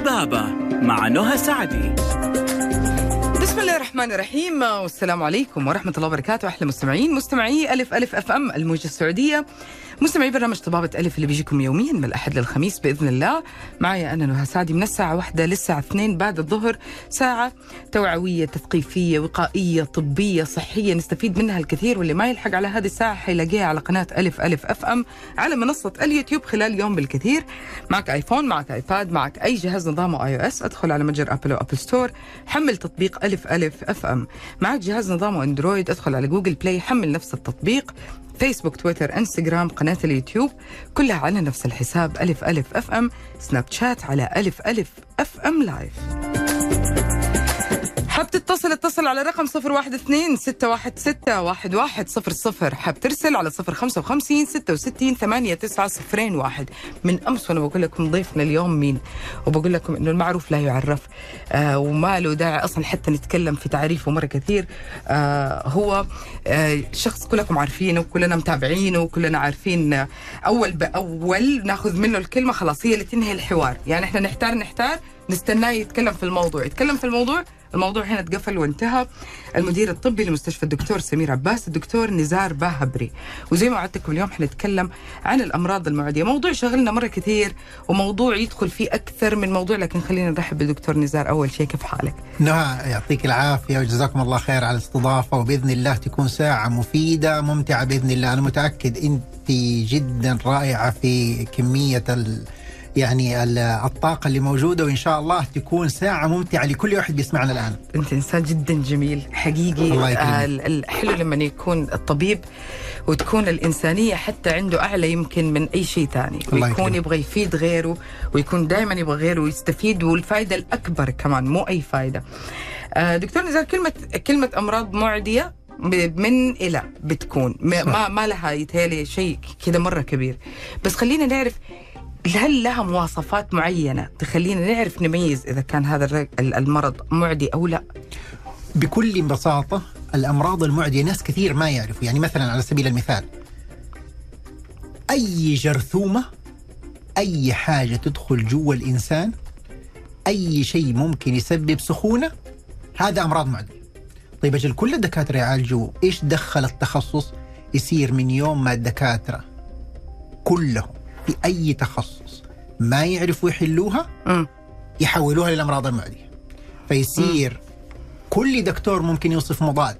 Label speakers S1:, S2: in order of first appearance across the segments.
S1: طبابة مع نهى سعدي.
S2: بسم الله الرحمن الرحيم والسلام عليكم ورحمة الله وبركاته. أحلى مستمعين مستمعي ألف ألف أف أم الموجة السعودية. مستمعي برنامج طبابة ألف اللي بيجيكم يوميا من الأحد للخميس بإذن الله. معي أنا نهى سعدي من الساعة واحدة للساعة اثنين بعد الظهر. ساعة توعوية تثقيفية وقائية طبية صحية نستفيد منها الكثير واللي ما يلحق على هذه الساعة حيلاقيها على قناة ألف ألف أف أم على منصة اليوتيوب خلال يوم بالكثير. معك آيفون معك آيباد معك أي جهاز نظامه iOS. أدخل على متجر أبل و Apple Store. حمل تطبيق ألف ألف FM. معك جهاز نظامه أندرويد. أدخل على جوجل بلاي حمل نفس التطبيق. فيسبوك تويتر انستغرام قناة اليوتيوب كلها على نفس الحساب ألف ألف FM سناب شات على ألف ألف FM live حاب تتصل اتصل على رقم 012 616 1100 حاب ترسل على 055 66 8901 من أمس وأنا بقول لكم ضيفنا اليوم مين؟ وبقول لكم إنه المعروف لا يعرف. آه وما له داعي أصلا حتى نتكلم في تعريفه مرة كثير. آه هو آه شخص كلكم عارفينه وكلنا متابعينه وكلنا عارفين آه أول بأول ناخذ منه الكلمة خلاص هي اللي تنهي الحوار. يعني إحنا نحتار نحتار نستناه يتكلم في الموضوع. يتكلم في الموضوع الموضوع هنا تقفل وانتهى. المدير الطبي لمستشفى الدكتور سمير عباس الدكتور نزار باهبري. وزي ما وعدتكم اليوم حنتكلم عن الأمراض المعدية. موضوع شغلنا مرة كثير وموضوع يدخل فيه أكثر من موضوع لكن خلينا نرحب بالدكتور نزار. أول شيء كيف حالك؟
S3: نهى يعطيك العافية وجزاكم الله خير على الاستضافة. وبإذن الله تكون ساعة مفيدة ممتعة بإذن الله. أنا متأكد أنت جدا رائعة في كمية ال يعني الطاقة اللي موجودة وإن شاء الله تكون ساعة ممتعة لكل واحد بيسمعنا الآن.
S2: أنت إنسان جدا جميل حقيقي.
S3: الله يكرمك.
S2: آه الحلو لما يكون الطبيب وتكون الإنسانية حتى عنده أعلى يمكن من أي شيء ثاني ويكون. يبغى يفيد غيره ويكون دائما يبغى غيره يستفيد والفائدة الأكبر كمان مو أي فائدة آه دكتور نزار كلمة كلمة أمراض معدية ب- من إلى بتكون. ما, ما, لها يتهيألي شيء كذا مرة كبير. بس خلينا نعرف هل لها مواصفات معينة تخلينا نعرف نميز إذا كان هذا المرض معدي أو لا؟
S3: بكل بساطة الأمراض المعدية ناس كثير ما يعرفوا. يعني مثلا على سبيل المثال أي جرثومة أي حاجة تدخل جوا الإنسان أي شيء ممكن يسبب سخونة هذا أمراض معدية. طيب أجل كل الدكاترة يعالجوا إيش دخل التخصص يصير من يوم ما الدكاترة كلهم؟ في أي تخصص ما يعرفوا يحلوها
S2: مم.
S3: يحولوها للأمراض المعدية فيصير كل دكتور ممكن يوصف مضاد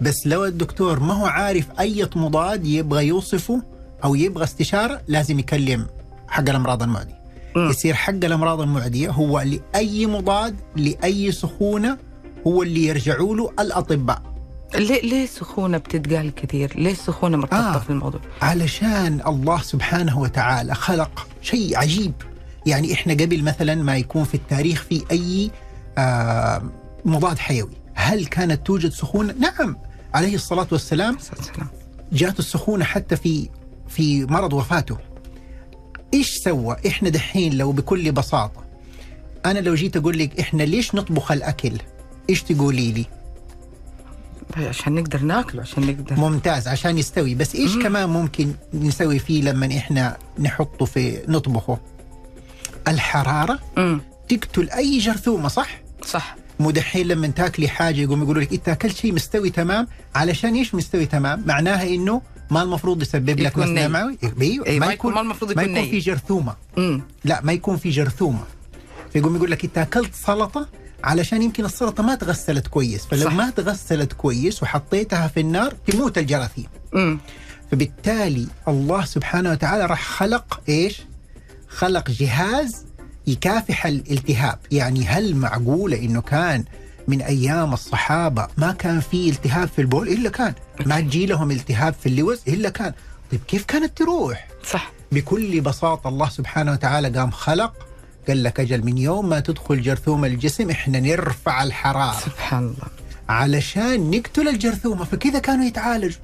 S3: بس لو الدكتور ما هو عارف أي مضاد يبغى يوصفه أو يبغى استشارة لازم يكلم حق الأمراض المعدية
S2: مم.
S3: يصير حق الأمراض المعدية هو لأي مضاد لأي سخونة هو اللي يرجعوا له الأطباء
S2: ليه ليه سخونة بتتقال كثير؟ ليه السخونة مرتبطة
S3: آه.
S2: في الموضوع؟
S3: علشان الله سبحانه وتعالى خلق شيء عجيب يعني إحنا قبل مثلا ما يكون في التاريخ في أي آه مضاد حيوي هل كانت توجد سخونة نعم عليه الصلاة والسلام
S2: سلام.
S3: جاءت السخونة حتى في في مرض وفاته إيش سوى إحنا دحين لو بكل بساطة أنا لو جيت أقول لك إحنا ليش نطبخ الأكل إيش تقولي لي
S2: عشان نقدر ناكله عشان نقدر
S3: ممتاز عشان يستوي. بس إيش
S2: مم.
S3: كمان ممكن نسوي فيه لما إحنا نحطه في نطبخه؟ الحرارة.
S2: امم
S3: تقتل أي جرثومة صح؟
S2: صح.
S3: مو دحين لما تاكلي حاجة يقوم يقولوا لك انت اكلت شيء مستوي تمام علشان إيش مستوي تمام؟ معناها إنه ما المفروض يسبب لك
S2: يكون
S3: مثلا. معوي
S2: اي ما يكون ما المفروض
S3: ما
S2: يكون
S3: يكون في جرثومة.
S2: امم
S3: لا ما يكون في جرثومة. فيقوم يقول لك انت أكلت سلطة علشان يمكن السلطة ما تغسلت كويس. فلو. ما تغسلت كويس وحطيتها في النار تموت الجراثيم. فبالتالي الله سبحانه وتعالى راح خلق إيش؟ خلق جهاز يكافح الالتهاب، يعني هل معقولة إنه كان من أيام الصحابة ما كان في التهاب في البول؟ إلا كان، ما تجي لهم التهاب في اللوز؟ إلا كان، طيب كيف كانت تروح؟
S2: صح.
S3: بكل بساطة الله سبحانه وتعالى قام خلق قال لك أجل من يوم ما تدخل جرثومه الجسم إحنا نرفع الحرارة.
S2: سبحان الله.
S3: علشان نقتل الجرثومة فكذا كانوا يتعالجوا.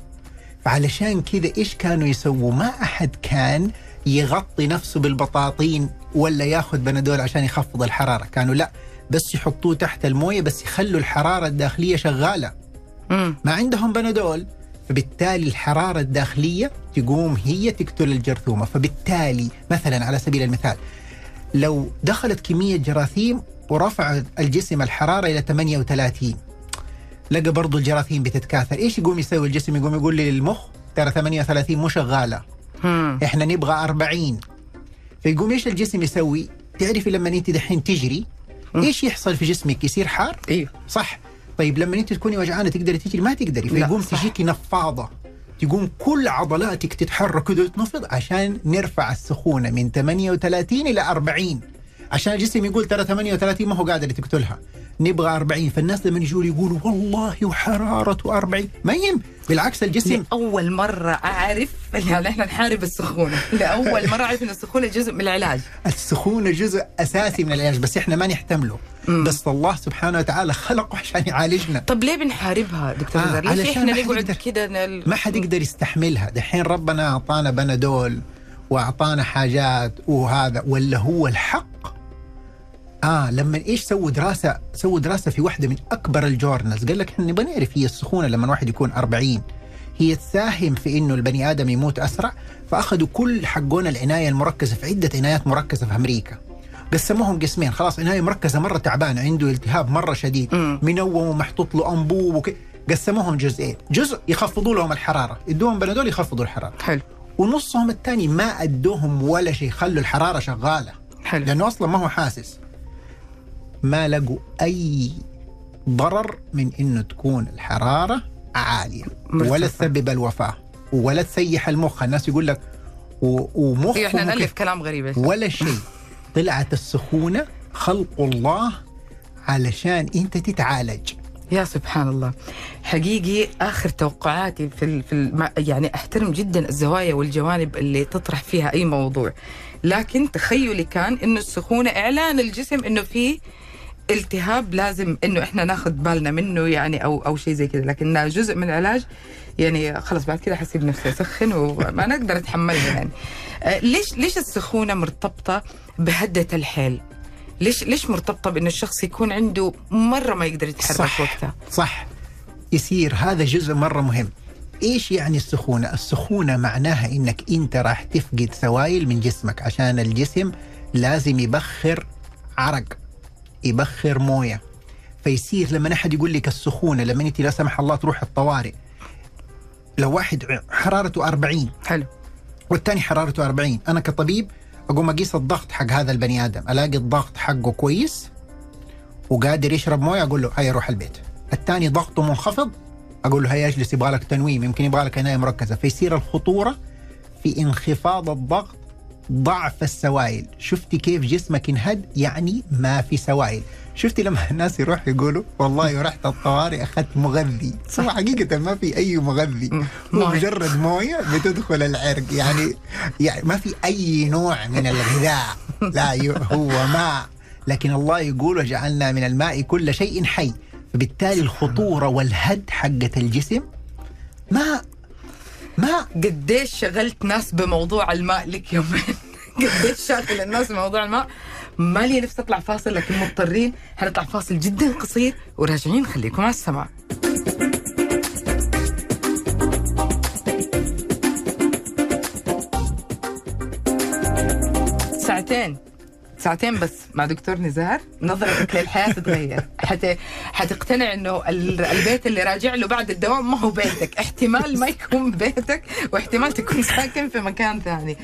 S3: فعلشان كذا إيش كانوا يسووا؟ ما أحد كان يغطي نفسه بالبطاطين ولا ياخذ بنادول عشان يخفض الحرارة. كانوا لا بس يحطوه تحت الموية بس يخلوا الحرارة الداخلية شغالة.
S2: مم.
S3: ما عندهم بنادول فبالتالي الحرارة الداخلية تقوم هي تقتل الجرثومة. فبالتالي مثلا على سبيل المثال لو دخلت كمية جراثيم ورفع الجسم الحرارة إلى 38 لقى برضو الجراثيم بتتكاثر. إيش يقوم يسوي؟ الجسم يقوم يقول لي للمخ ترى 38 مو شغالة.
S2: مم.
S3: إحنا نبغى 40 فيقوم إيش الجسم يسوي؟ تعرفي لما أنت دحين تجري إيش يحصل في جسمك؟ يصير حار؟
S2: أيوه
S3: صح. طيب لما أنت تكوني وجعانة تقدري تجري؟ ما تقدري. فيقوم. تجيكي نفاضة. تقوم كل عضلاتك تتحرك كده وتنفض عشان نرفع السخونة من 38 إلى 40 عشان الجسم يقول ترى 38 ما هو قادر تقتلها نبغى 40 فالناس لما يجوا يقولوا والله وحرارته 40 ما يم بالعكس الجسم
S2: لأول مرة أعرف يعني إحنا نحارب السخونة. لأول مرة أعرف إن السخونة جزء من العلاج.
S3: السخونة جزء أساسي من العلاج بس إحنا ما نحتمله. بس الله سبحانه وتعالى خلقه عشان يعالجنا.
S2: طب ليه بنحاربها دكتور
S3: آه، ما حد
S2: نقعد كده نل...
S3: ما حد يقدر يستحملها. دحين ربنا أعطانا بنادول وأعطانا حاجات وهذا ولا هو الحق؟ آه لما إيش سووا دراسة سووا دراسة في واحدة من أكبر الجورنالز. قال لك إحنا نبغى نعرف هي السخونة لما واحد يكون 40 هي تساهم في إنه البني آدم يموت أسرع فأخذوا كل حقون العناية المركزة في عدة عنايات مركزة في أمريكا. قسموهم قسمين. خلاص عناية مركزة مرة تعبان عنده التهاب مرة شديد. منوم ومحطوط له أنبوب وك... قسموهم جزئين. جزء يخفضوا لهم الحرارة. يدوهم بنادول يخفضوا الحرارة.
S2: حلو.
S3: ونصهم الثاني ما أدوهم ولا شيء خلوا الحرارة شغالة.
S2: حلو.
S3: لأنه أصلا ما هو حاسس. ما لقوا أي ضرر من إنه تكون الحرارة عالية
S2: مرتفعة.
S3: ولا تسبب الوفاة ولا تسيح المخ. الناس يقول لك و- ومخه
S2: أيوة
S3: ممكن-
S2: نألف كلام غريب
S3: ولا شيء. طلعت السخونة خلق الله علشان أنت تتعالج.
S2: يا سبحان الله. حقيقي آخر توقعاتي في ال... في ال... ما- يعني أحترم جدا الزوايا والجوانب اللي تطرح فيها أي موضوع. لكن تخيلي كان إنه السخونة إعلان الجسم إنه في التهاب لازم إنه إحنا ناخذ بالنا منه يعني أو أو شيء زي كذا لكنها جزء من العلاج يعني خلص بعد كده حسيب نفسي أسخن وما نقدر اتحملها يعني آه، ليش ليش السخونة مرتبطة بهدة الحيل؟ ليش ليش مرتبطة بإنه الشخص يكون عنده مرة ما يقدر يتحرك
S3: صح
S2: وقتها؟
S3: صح يصير هذا جزء مرة مهم إيش يعني السخونة؟ السخونة معناها إنك أنت راح تفقد سوائل من جسمك عشان الجسم لازم يبخر عرق يبخر موية. فيصير لما أحد يقول لك السخونة لما أنت لا سمح الله تروح الطوارئ. لو واحد حرارته 40
S2: حلو.
S3: والثاني حرارته 40 أنا كطبيب أقوم أقيس الضغط حق هذا البني آدم. ألاقي الضغط حقه كويس وقادر يشرب مويه أقول له هيا روح البيت. الثاني ضغطه منخفض أقول له هيا اجلس يبغى لك تنويم يمكن يبغى لك عنايه مركزة. فيصير الخطورة في انخفاض الضغط ضعف السوائل. شفتي كيف جسمك انهد؟ يعني ما في سوائل. شفتي لما الناس يروح يقولوا والله رحت الطوارئ أخذت مغذي. هو حقيقة ما في أي مغذي. هو. مجرد موية بتدخل العرق. يعني يعني ما في أي نوع من الغذاء. لا هو ماء. لكن الله يقول وجعلنا من الماء كل شيء حي. فبالتالي الخطورة والهد حقة الجسم ما ما
S2: قديش شغلت ناس بموضوع الماء لك يومين؟ قديش شاغل الناس بموضوع الماء؟ ما لي نفسي اطلع فاصل لكن مضطرين. حنطلع فاصل جدا قصير وراجعين. خليكم على السماع. ساعتين. ساعتين بس مع دكتور نزار نظرتك للحياه تتغير. حت... حتقتنع إنه ال- البيت اللي راجع له بعد الدوام ما هو بيتك. احتمال ما يكون بيتك واحتمال تكون ساكن في مكان ثاني.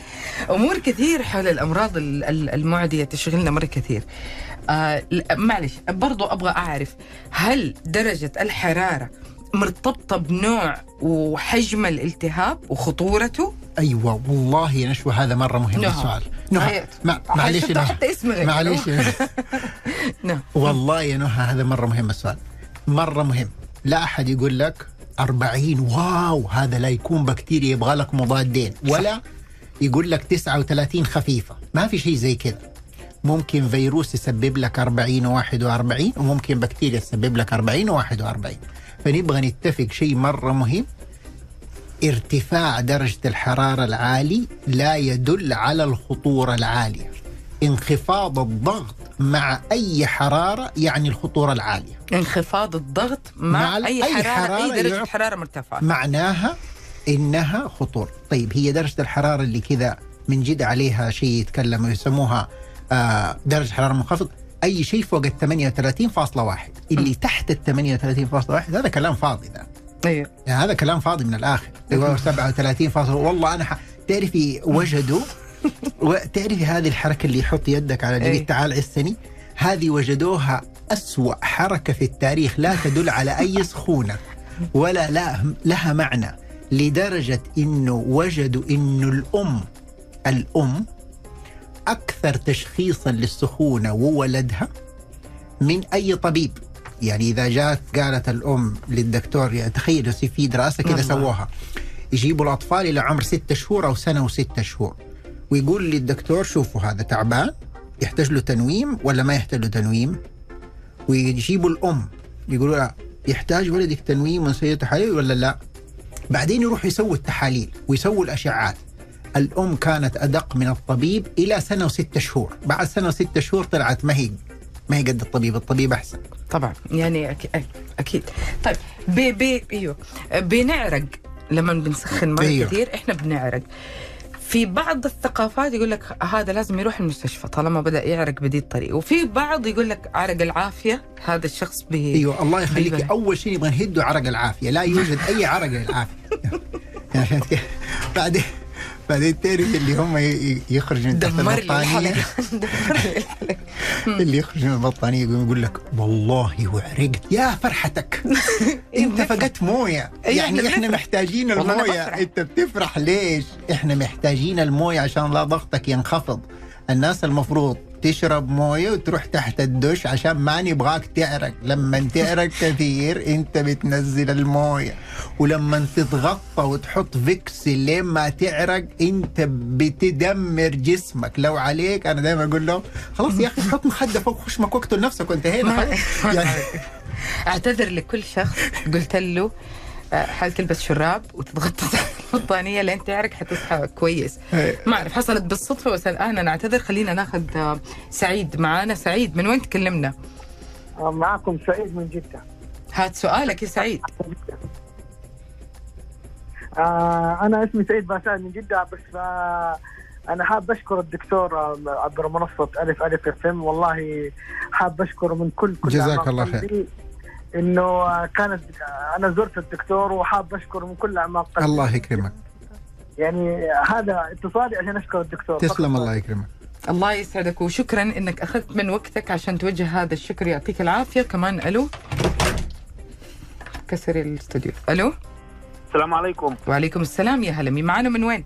S2: أمور كثير حول الأمراض ال- ال- المعدية تشغلنا مرة كثير. آه معلش برضو أبغى أعرف هل درجة الحرارة مرتبطة بنوع وحجم الالتهاب وخطورته؟
S3: أيوه والله يا نشوى هذا مرة مهم
S2: نعم.
S3: السؤال. نهى. ما معلش نهى. معلش
S2: نعم.
S3: والله يا نهى هذا مرة مهم السؤال. مرة مهم. لا أحد يقول لك 40 واو هذا لا يكون بكتيريا يبغى لك مضادين. ولا يقول لك 39 خفيفة. ما في شيء زي كذا. ممكن فيروس يسبب لك 40 و41 وممكن بكتيريا تسبب لك 40 و41 فنبغى نتفق شيء مرة مهم. ارتفاع درجة الحرارة العالي لا يدل على الخطورة العالية. انخفاض الضغط مع أي حرارة يعني الخطورة العالية.
S2: انخفاض الضغط مع,
S3: مع أي
S2: حراره,
S3: حرارة
S2: أي درجة
S3: يعط-
S2: حراره مرتفعة.
S3: معناها إنها خطورة. طيب هي درجة الحرارة اللي كذا من جد عليها شيء يتكلم يسموها آه درجة حرارة منخفض أي شيء فوق ال 38.1 اللي تحت ال 38.1 هذا كلام فاضي ده
S2: أيوه
S3: يعني هذا كلام فاضي من الآخر. يقول 37 فاصل والله أنا ح... تعرفي وجدوا وتعرفي هذه الحركة اللي يحط يدك على
S2: إيه.
S3: جبين تعال عسني. هذه وجدوها أسوأ حركة في التاريخ لا تدل على أي سخونة ولا لا لها معنى لدرجة إنه وجدوا إنه الأم الأم أكثر تشخيصا للسخونة وولدها من أي طبيب. يعني إذا جات قالت الأم للدكتور يعني تخيل في دراسة كذا
S2: والله.
S3: سووها. يجيبوا الأطفال إلى عمر ستة شهور أو سنة وستة شهور. ويقول للدكتور شوفوا هذا تعبان يحتاج له تنويم ولا ما يحتاج له تنويم؟ ويجيبوا الأم يقولوا لها يحتاج ولدك تنويم ونسوي تحاليل ولا لا؟ بعدين يروحوا يسووا التحاليل ويسووا الاشعات الأم كانت أدق من الطبيب إلى سنة وستة شهور. بعد سنة وستة شهور طلعت ما هي ما هي قد الطبيب الطبيب أحسن.
S2: طبعا. يعني أكيد. طيب بي بي أيوه. بنعرق لما بنسخن مرة
S3: أيوه.
S2: كثير إحنا بنعرق. في بعض الثقافات يقول لك هذا لازم يروح المستشفى طالما بدأ يعرق بدي الطريق. وفي بعض يقول لك عرق العافية هذا الشخص بي
S3: أيوه الله يخليك
S2: بيبه.
S3: أول شيء نبغى نهده عرق العافية. لا يوجد أي عرق للعافيه يعني عشان بعدين بعدين تعرف اللي هم ي- ي- يخرج من تحت البطانيه اللي يخرج من البطانيه يقوم يقول لك والله وعرقت يا فرحتك. انت فقدت موية.
S2: إيه،
S3: يعني
S2: إحنا.
S3: محتاجين
S2: الموية.
S3: أنت بتفرح ليش؟ إحنا محتاجين الموية عشان لا ضغطك ينخفض. الناس المفروض تشرب موية وتروح تحت الدش عشان ما نبغاك تعرق. لما تعرق كثير انت بتنزل الموية. ولما تتغطى وتحط فيكس لين ما تعرق انت بتدمر جسمك. لو عليك أنا دائما أقول لهم خلاص يا أخي حط مخدة فوق خشمك واقتل نفسك وانتهينا
S2: ما-
S3: خلاص يعني
S2: اعتذر لكل شخص. قلت له آه، حال تلبس شراب وتتغطى. تحت البطانيه لين تعرق حتصحى كويس. ما أعرف حصلت بالصدفة بس الآن أنا أعتذر خلينا ناخذ آه، سعيد معانا سعيد من وين تكلمنا؟
S4: معكم سعيد من جدة
S2: هات سؤالك يا سعيد
S4: آه أنا اسمي سعيد باسان من جدة بس آه أنا حاب أشكر الدكتور آه، عبر منصة ألف ألف إف إم والله حاب أشكر من كل كل
S3: جزاك الله خير.
S4: آه، كانت أنا زرت الدكتور وحاب أشكر من كل أعماق قلبي.
S3: الله يكرمك.
S4: يعني هذا اتصالي عشان أشكر الدكتور
S3: تسلم
S4: فقط.
S3: الله يكرمك.
S2: الله يسعدك وشكرا إنك أخذت من وقتك عشان توجه هذا الشكر. يعطيك العافية. كمان ألو. كسر الاستوديو. ألو.
S5: السلام عليكم.
S2: وعليكم السلام. يا هلا. مين معانا من وين؟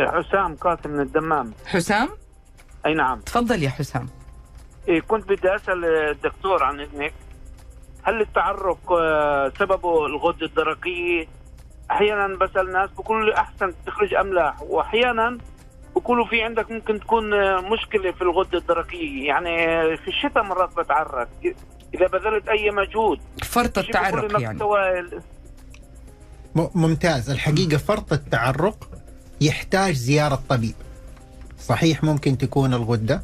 S5: حسام قاسم من الدمام.
S2: حسام؟
S5: أي نعم.
S2: تفضل يا حسام.
S5: إيه كنت بدي أسأل الدكتور عن اذنك هل التعرق آه، سببه الغده الدرقيه أحيانا بسال ناس بقولوا لي أحسن تخرج أملاح وأحيانا بقولوا في عندك ممكن تكون آه، مشكلة في الغده الدرقيه يعني في الشتاء مرات بتعرق إذا بذلت أي مجهود.
S2: فرط التعرق يعني.
S3: ممتاز. الحقيقة فرط التعرق يحتاج زيارة طبيب صحيح ممكن تكون الغدة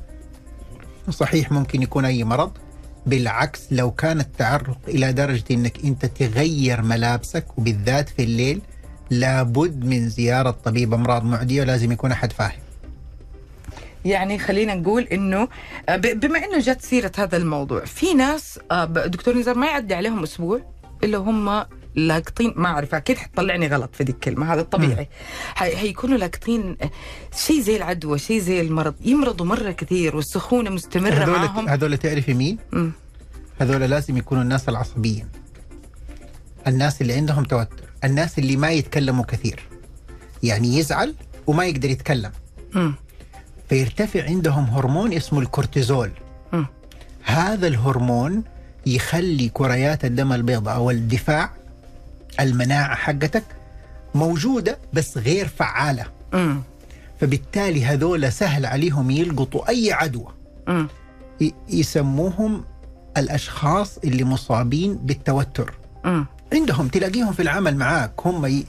S3: صحيح ممكن يكون أي مرض بالعكس لو كان التعرق إلى درجة أنك أنت تغير ملابسك وبالذات في الليل لابد من زيارة طبيب أمراض معدية ولازم يكون أحد فاهم.
S2: يعني خلينا نقول إنه آه، بما إنه جت سيرة هذا الموضوع في ناس آه، دكتور نزار ما يعدي عليهم أسبوع إلا هم لاقطين ما أعرف أكيد حتطلعني غلط في دي الكلمة هذا الطبيعي. حي- حيكونوا لاقطين شيء زي العدوى شيء زي المرض يمرضوا مرة كثير والسخونة مستمرة
S3: هذول
S2: معهم
S3: هذول تعرفي مين؟ هذول لازم يكونوا الناس العصبيين. الناس اللي عندهم توتر الناس اللي ما يتكلموا كثير. يعني يزعل وما يقدر يتكلم.
S2: مم.
S3: فيرتفع عندهم هرمون اسمه الكورتيزول.
S2: مم.
S3: هذا الهرمون يخلي كريات الدم البيضاء أو الدفاع المناعة حقتك موجودة بس غير فعالة
S2: مم.
S3: فبالتالي هذول سهل عليهم يلقطوا أي عدوى. ي- يسموهم الأشخاص اللي مصابين بالتوتر
S2: مم.
S3: عندهم تلاقيهم في العمل معاك هم ي...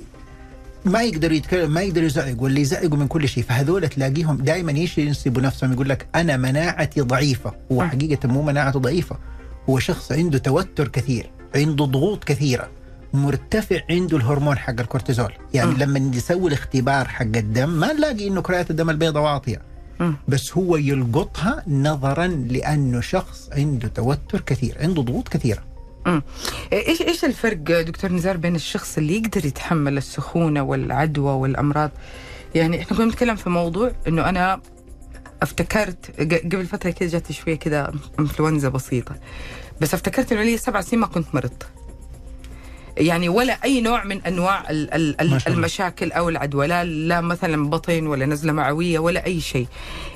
S3: ما يقدروا يتكلم ما يقدروا يزعقوا ولا يزعقوا من كل شيء فهذول تلاقيهم دائما إيش ينسبوا نفسهم يقول لك أنا مناعتي ضعيفة هو
S2: م.
S3: حقيقة مو مناعته ضعيفة هو شخص عنده توتر كثير عنده ضغوط كثيرة مرتفع عنده الهرمون حق الكورتيزول يعني
S2: م.
S3: لما نسوي الاختبار حق الدم ما نلاقي إنه كريات الدم البيضاء
S2: واطية.
S3: بس هو يلقطها نظرا لأنه شخص عنده توتر كثير عنده ضغوط
S2: كثيرة. إيش إيش الفرق دكتور نزار بين الشخص اللي يقدر يتحمل السخونة والعدوى والأمراض يعني إحنا كنا بنتكلم في موضوع إنه أنا افتكرت قبل فترة كده جاتي شوية كده إنفلونزا بسيطة بس افتكرت إنه لي سبع سنين ما كنت مرضت يعني ولا أي نوع من أنواع ال- ال-. المشاكل أو العدوى. لا لا مثلا بطن ولا نزلة معوية ولا أي شيء.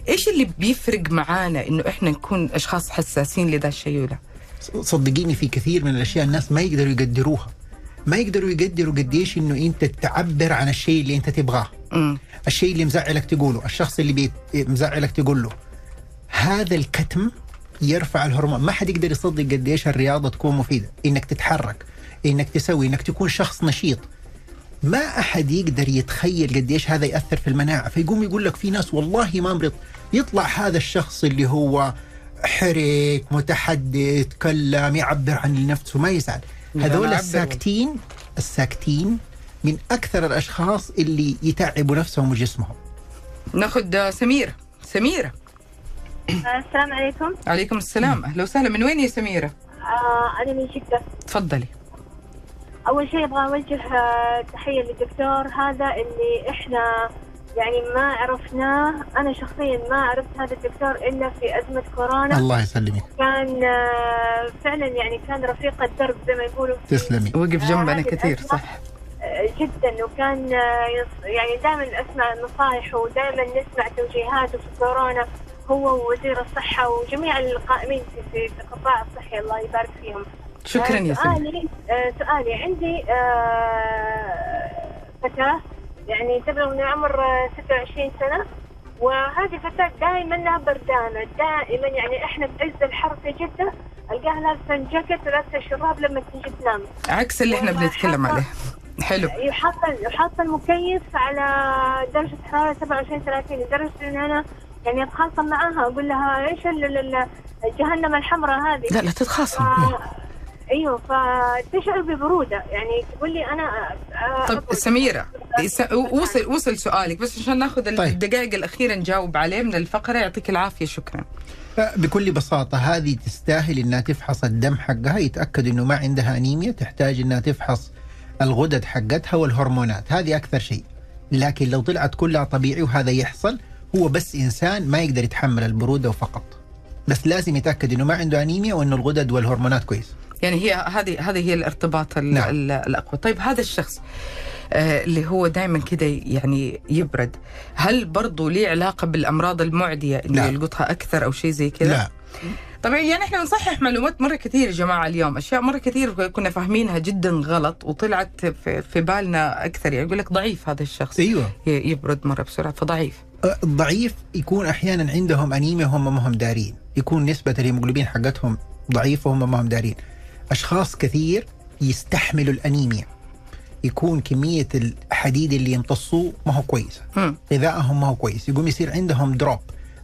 S2: إيش اللي بيفرق معانا إنه إحنا نكون أشخاص حساسين لذا الشيء ولا؟
S3: صدقيني في كثير من الأشياء الناس ما يقدروا يقدروها. ما يقدروا يقدروا قديش إنه أنت تعبر عن الشيء اللي أنت تبغاه. الشيء اللي مزعلك تقوله الشخص اللي بي- مزعلك تقول له هذا الكتم يرفع الهرمون. ما حد يقدر يصدق قديش الرياضة تكون مفيدة. إنك تتحرك. إنك تسوي إنك تكون شخص نشيط. ما أحد يقدر يتخيل قديش هذا يأثر في المناعة. فيقوم يقول لك في ناس والله ما مرض. يطلع هذا الشخص اللي هو حرك متحدث يتكلم يعبر عن نفسه ما يزعل. هذول. الساكتين الساكتين من أكثر الأشخاص اللي يتعبوا نفسهم وجسمهم.
S2: ناخذ سميرة سميرة
S6: السلام عليكم.
S2: عليكم السلام. أهلا وسهلا. من وين يا سميرة؟
S6: آه أنا من جدة.
S2: تفضلي.
S6: أول شيء أبغى أوجه آه، تحية للدكتور. هذا اللي إحنا يعني ما عرفناه. أنا شخصيا ما عرفت هذا الدكتور إلا في أزمة كورونا.
S3: الله يسلمك.
S6: كان آه، فعلا يعني كان رفيق الدرب زي ما يقولوا.
S3: تسلمي.
S2: وقف جنبنا
S6: هذه
S2: كثير. صح.
S6: آه، جدا. وكان آه، يص- يعني دائما أسمع نصائح ودائما نسمع توجيهاته في كورونا. هو ووزير الصحة وجميع القائمين في القطاع الصحي. الله يبارك فيهم.
S2: شكرا يا
S6: آه،
S2: سميرة
S6: سؤالي آه، سؤالي. عندي آه، فتاة يعني تبلغ من العمر آه، 26 سنة. وهذه فتاة دائما لها بردانة دائما يعني إحنا بعز الحر في جدة القاها لابسة جاكيت ولابسة شراب لما تيجي تنام.
S2: عكس اللي
S6: إحنا
S2: بنتكلم عليه. حلو.
S6: يحط يحط المكيف على درجة حرارة 27 30 لدرجة إن أنا يعني أتخاصم معاها أقول لها إيش جهنم الحمراء هذه؟
S2: لا لا تتخاصم.
S6: أيوه فتشعر ببرودة. يعني تقول لي أنا آه،
S2: طيب
S6: أبرد.
S2: سميرة س- وصل وصل سؤالك بس عشان ناخذ
S3: طيب.
S2: الدقائق الأخيرة نجاوب عليه من الفقرة. يعطيك العافية شكرا.
S3: بكل بساطة هذه تستاهل إنها تفحص الدم حقها. يتأكد إنه ما عندها أنيميا تحتاج إنها تفحص الغدد حقتها والهرمونات. هذه أكثر شيء. لكن لو طلعت كلها طبيعي وهذا يحصل هو بس إنسان ما يقدر يتحمل البرودة وفقط بس لازم يتأكد إنه ما عنده أنيميا وإنه الغدد والهرمونات كويس.
S2: يعني هي هذه هذه هي الارتباط ال-
S3: نعم.
S2: ال- الأقوى. طيب هذا الشخص آه، اللي هو دائما كده يعني يبرد هل برضو ليه علاقة بالأمراض المعدية انه
S3: لا.
S2: يلقطها أكثر أو شيء زي كذا؟
S3: لا
S2: طبعا يعني إحنا بنصحح معلومات مرة كثير يا جماعة اليوم أشياء مرة كثير كنا فاهمينها جدا غلط وطلعت في, في بالنا أكثر. يعني يقول لك ضعيف هذا الشخص. أيوه. يبرد مرة بسرعة فضعيف.
S3: أه، الضعيف يكون أحيانا عندهم أنيميا وهم ما هم دارين. يكون نسبة الهيموجلوبين حقتهم ضعيفة وهم ما هم دارين. أشخاص كثير يستحملوا الأنيميا. يكون كمية الحديد اللي يمتصوه ما هو كويس. غذائهم ما هو كويس. يقوم يصير عندهم drop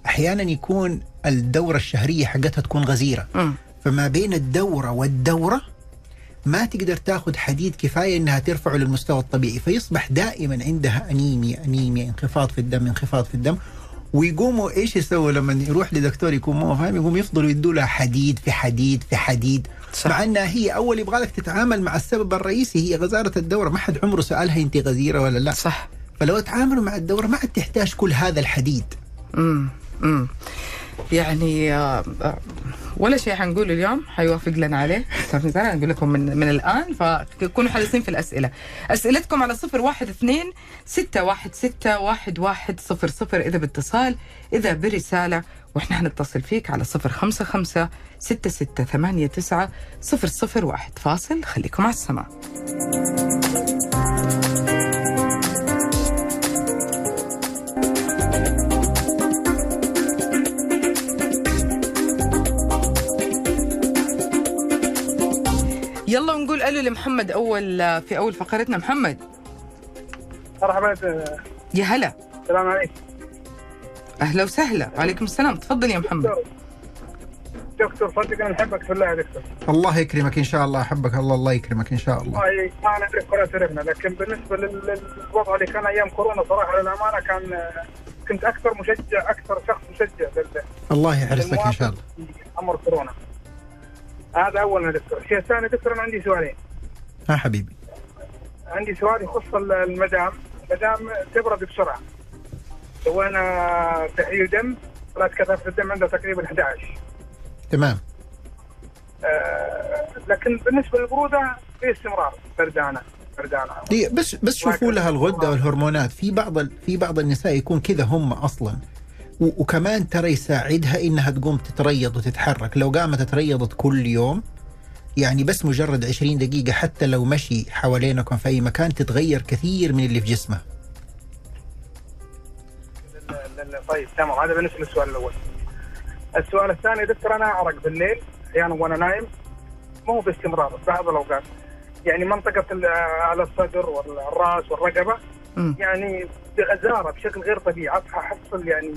S3: أحيانا يكون الدورة الشهرية حقتها تكون
S2: غزيرة.
S3: فما بين الدورة والدورة ما تقدر تاخذ حديد كفاية إنها ترفعه للمستوى الطبيعي. فيصبح دائما عندها أنيميا أنيميا انخفاض في الدم انخفاض في الدم. ويقوموا إيش يسووا لما يروح لدكتور يكون مو فاهم؟ يقوم يفضلوا يدوا لها حديد في حديد في حديد.
S2: صح.
S3: مع إنها هي أول يبغى لك تتعامل مع السبب الرئيسي هي غزارة الدورة. ما حد عمره سألها أنت غزيرة ولا لا.
S2: صح.
S3: فلو تعاملوا مع الدورة ما عاد تحتاج كل هذا الحديد.
S2: امم امم يعني آه، آه، ولا شيء حنقوله اليوم حيوافق لنا عليه. نزار نقول لكم من من الآن فكونوا حريصين في الأسئلة. أسئلتكم على صفر واحد اثنين ستة واحد ستة واحد واحد صفر صفر إذا باتصال إذا برسالة وإحنا حنتصل فيك على صفر خمسة خمسة ستة ستة ثمانية تسعة صفر صفر واحد فاصل. خليكم على السماء. يلا ونقول ألو لمحمد أول في أول فقرتنا. محمد.
S4: مرحبا
S2: يا هلا.
S4: السلام عليكم.
S2: أهلا وسهلا. وعليكم السلام. تفضل يا محمد.
S4: دكتور دكتور صدق أنا أحبك في الله يا دكتور.
S3: الله يكرمك إن شاء الله أحبك الله الله يكرمك إن شاء الله.
S4: والله ما نعرف كرة عرفنا لكن بالنسبة لل- للوضع اللي كان أيام كورونا صراحة للأمانة كان كنت أكثر مشجع أكثر شخص مشجع لل-
S3: الله يحرسك إن شاء الله.
S4: أمر كورونا. هذا اول يا دكتور. الشيء الثاني دكتور أنا عندي سؤالين.
S3: ها حبيبي.
S4: عندي سؤال يخص ال- المدام. المدام تبرد بسرعة. سوينا تحليل دم طلعت كثافه الدم عندها تقريبا 11
S3: تمام.
S4: آه، لكن بالنسبة للبرودة في استمرار. بردانة بردانة.
S3: دي بس بس شوفوا لها الغدة والهرمونات. في بعض في بعض النساء يكون كذا هم أصلا. وكمان ترى يساعدها إنها تقوم تتريض وتتحرك. لو قامت تريضت كل يوم يعني بس مجرد 20 دقيقة حتى لو مشي حوالينكم في أي مكان تتغير كثير من اللي في جسمها.
S4: طيب تمام هذا بالنسبة للسؤال الأول. السؤال الثاني دكتور أنا أعرق بالليل أحيانا وأنا نايم مو باستمرار بعض الأوقات يعني منطقة ال- على الصدر والرأس والرقبة
S2: مم.
S4: يعني بغزارة بشكل غير طبيعي أصحى احصل يعني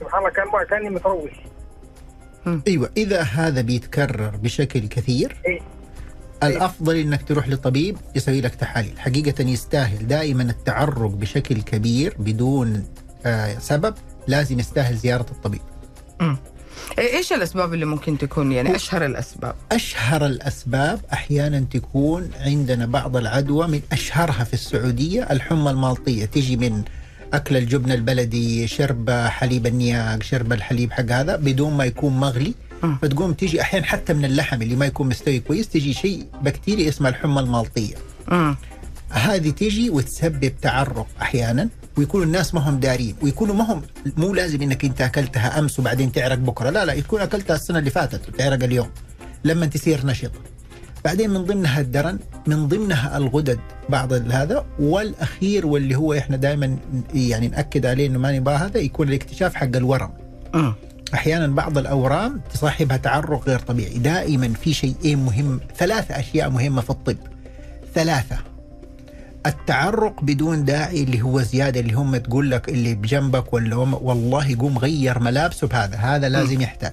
S4: سبحان الله كان كأني متروش
S3: أيوة إذا هذا بيتكرر بشكل كثير
S4: إيه.
S3: الأفضل إنك تروح لطبيب يسوي لك تحاليل حقيقة يستاهل دائما التعرق بشكل كبير بدون سبب لازم يستاهل زيارة الطبيب.
S2: إيش الأسباب اللي ممكن تكون؟ يعني أشهر الأسباب.
S3: أشهر الأسباب أحيانا تكون عندنا بعض العدوى من أشهرها في السعودية الحمى المالطية. تيجي من أكل الجبن البلدي شرب حليب النياق شرب الحليب حق هذا بدون ما يكون مغلي. فتقوم تيجي أحيانا حتى من اللحم اللي ما يكون مستوي كويس تيجي شيء بكتيريا اسمها الحمى المالطية.
S2: امم
S3: هذه تيجي وتسبب تعرق أحيانا. ويكونوا الناس ما هم دارين ويكونوا ما هم مو لازم إنك أنت أكلتها أمس وبعدين تعرق بكرة لا لا تكون أكلتها السنة اللي فاتت وتعرق اليوم لما تصير نشطه بعدين من ضمنها الدرن من ضمنها الغدد بعض هذا والأخير واللي هو إحنا دائما يعني نأكد عليه إنه ما نبغى هذا يكون الاكتشاف حق الورم.
S2: امم
S3: أحيانا بعض الأورام تصاحبها تعرق غير طبيعي دائما في شيئين مهم ثلاثة أشياء مهمة في الطب. ثلاثة. التعرق بدون داعي اللي هو زيادة اللي هم تقول لك اللي بجنبك ولا والله قوم غير ملابسه بهذا هذا لازم يحتاج.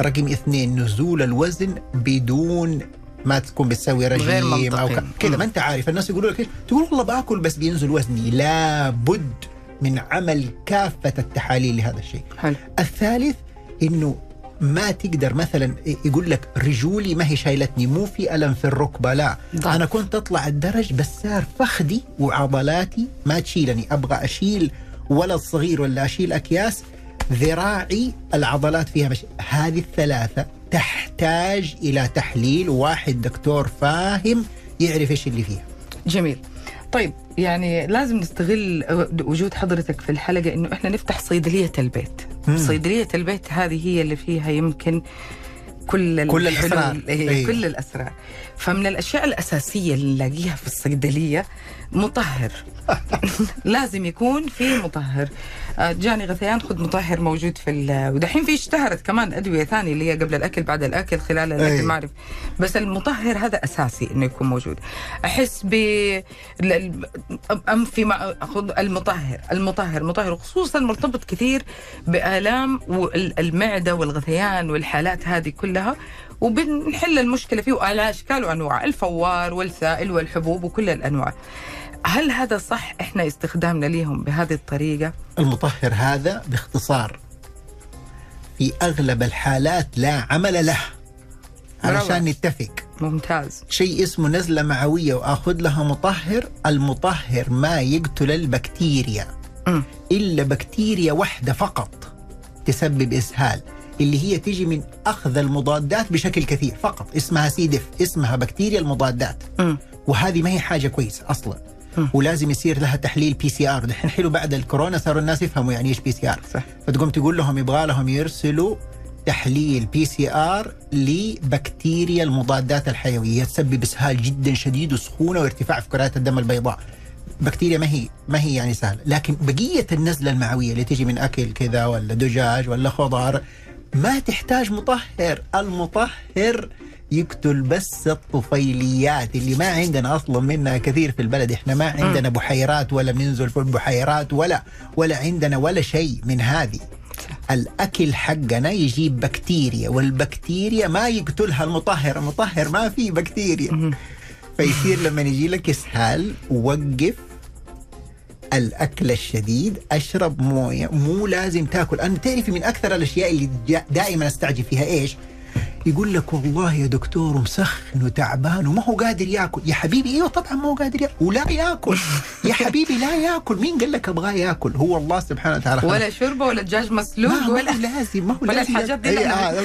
S3: رقم اثنين نزول الوزن بدون ما تكون بتسوي رجيم أو كذا. ما أنت عارف الناس يقولوا لك؟ تقول والله باكل بس بينزل وزني لابد من عمل كافة التحاليل لهذا الشيء.
S2: حلو.
S3: الثالث إنه ما تقدر مثلا يقول لك رجولي ما هي شايلتني مو في ألم في الركبة لا.
S2: ضعف.
S3: أنا كنت أطلع الدرج بس صار فخدي وعضلاتي ما تشيلني. أبغى أشيل ولد صغير ولا أشيل أكياس ذراعي العضلات فيها مش هذه الثلاثة تحتاج إلى تحليل. واحد دكتور فاهم يعرف إيش اللي فيها.
S2: جميل. طيب يعني لازم نستغل وجود حضرتك في الحلقة إنه إحنا نفتح صيدلية البيت.
S3: مم.
S2: صيدلية البيت هذه هي اللي فيها يمكن كل
S3: كل الأسرار.
S2: إيه،
S3: أيوة.
S2: كل الأسرار فمن الأشياء الأساسية اللي نلاقيها في الصيدلية مطهر. لازم يكون في مطهر. آه، جاني غثيان خذ مطهر موجود في ال- ودحين في اشتهرت كمان أدوية ثانية اللي هي قبل الأكل بعد الأكل خلال الأكل
S3: أي.
S2: ما أعرف. بس المطهر هذا أساسي إنه يكون موجود. أحس ب انفي مع أخذ المطهر. المطهر المطهر وخصوصا مرتبط كثير بآلام المعده والغثيان والحالات هذه كلها. وبنحل المشكلة فيه على أشكال وأنواع الفوار والسائل والحبوب وكل الأنواع. هل هذا صح؟ إحنا استخدامنا ليهم بهذه الطريقة؟
S3: المطهر هذا باختصار. في أغلب الحالات لا عمل له. علشان نتفق.
S2: ممتاز.
S3: شيء اسمه نزلة معوية وآخذ لها مطهر المطهر ما يقتل البكتيريا.
S2: مم.
S3: إلا بكتيريا واحدة فقط تسبب إسهال. اللي هي تيجي من أخذ المضادات بشكل كثير فقط. اسمها سيدف اسمها بكتيريا المضادات.
S2: مم.
S3: وهذه ما هي حاجة كويسة أصلا.
S2: مم.
S3: ولازم يصير لها تحليل PCR دحين حلو بعد الكورونا صاروا الناس يفهموا يعني إيش PCR
S2: صح.
S3: فتقوم تقول لهم يبغى لهم يرسلوا تحليل PCR لبكتيريا المضادات الحيوية. تسبب إسهال جدا شديد وسخونة وارتفاع في كرات الدم البيضاء. بكتيريا ما هي ما هي يعني سهلة. لكن بقية النزلة المعوية اللي تجي من أكل كذا ولا دجاج ولا خضار ما تحتاج مطهر. المطهر يقتل بس الطفيليات اللي ما عندنا أصلا منها كثير في البلد. إحنا ما عندنا بحيرات ولا بننزل في البحيرات ولا ولا عندنا ولا شيء من هذه. الأكل حقنا يجيب بكتيريا والبكتيريا ما يقتلها المطهر. المطهر ما فيه بكتيريا. فيصير لما يجي لك إسهال وقف الأكل الشديد أشرب موية مو لازم تاكل. أنا تعرفي من أكثر الأشياء اللي دائما استعجب فيها إيش؟ يقول لك والله يا دكتور مسخن وتعبان وما هو قادر ياكل. يا حبيبي إيوه طبعا ما هو قادر ياكل ولا ياكل. يا حبيبي لا ياكل. مين قال لك أبغاه ياكل؟ هو الله سبحانه وتعالى.
S2: ولا شوربة ولا دجاج مسلوق ولا
S3: لازم ما هو
S2: ولا الحاجات دي لا.
S3: آه،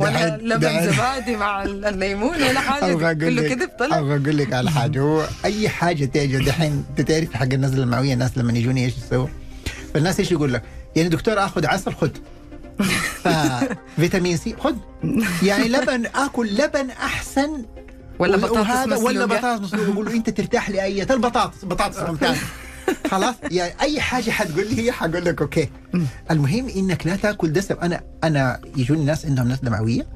S2: ولا لبن زبادي مع الليمون ولا
S3: حاجة.
S2: كله
S3: لك
S2: كذب طلع
S3: أبغى أقول لك على حاجة. هو أي حاجة تيجي دحين أنت تعرف حق النزله المعويه الناس لما يجوني إيش يسووا؟ فالناس إيش يقول لك؟ يعني دكتور آخذ عسل خذ فيتامين C. خذ يعني لبن آكل لبن أحسن.
S2: ولا بطاطس
S3: وهذا ولا. بطاطس مسلوقة. يقول له أنت ترتاح لاي البطاطس بطاطس ممتاز خلاص؟ يعني أي حاجة حتقول لي هي حقول لك. Okay. المهم إنك لا تأكل دسم. أنا أنا يجوني ناس عندهم نزله معويه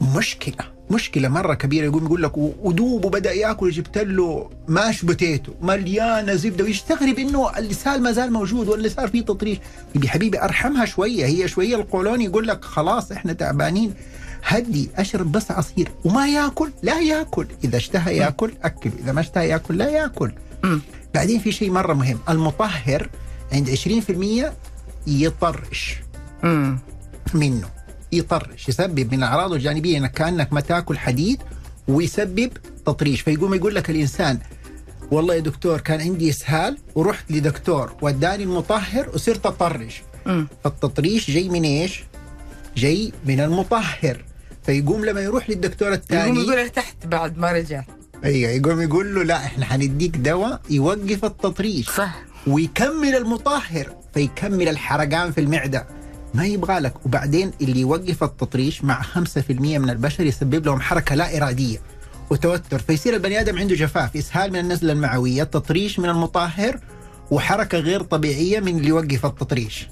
S3: مشكلة. مشكلة مرة كبيرة يقوم يقول لك ودوب وبدأ يأكل جبت له mashed potato مليانة زبدة. ويستغرب إنه الإسهال ما زال موجود ولا صار فيه تطريش. يا حبيبي أرحمها شوية. هي شوية القولون يقول لك خلاص إحنا تعبانين. هدي أشرب بس عصير وما يأكل لا يأكل. إذا اشتهى يأكل أكل. إذا ما اشتهى يأكل لا
S2: يأكل.
S3: بعدين في شيء مرة مهم. المطهر عند 20% يطرش. منه. يطرش يسبب؟ من الأعراض الجانبية إنك كأنك ما تأكل حديد ويسبب تطريش. فيقوم يقول لك الإنسان والله يا دكتور كان عندي إسهال ورحت لدكتور وداني المطهر وصرت
S2: أطرش.
S3: فالتطريش جاي من إيش؟ جاي من المطهر. فيقوم لما يروح للدكتور
S2: يقوم
S3: الثاني
S2: يقول ارتحت بعد ما رجع.
S3: أيوه يقوم يقول له لا إحنا حنديك دواء يوقف التطريش
S2: صح.
S3: ويكمل المطهر. فيكمل الحرقان في المعدة. ما يبغى لك. وبعدين اللي يوقف التطريش مع 5% من البشر يسبب لهم حركة لا إرادية وتوتر. فيصير البني آدم عنده جفاف إسهال من النزلة المعوية تطريش من المطهر وحركة غير طبيعية من اللي يوقف التطريش.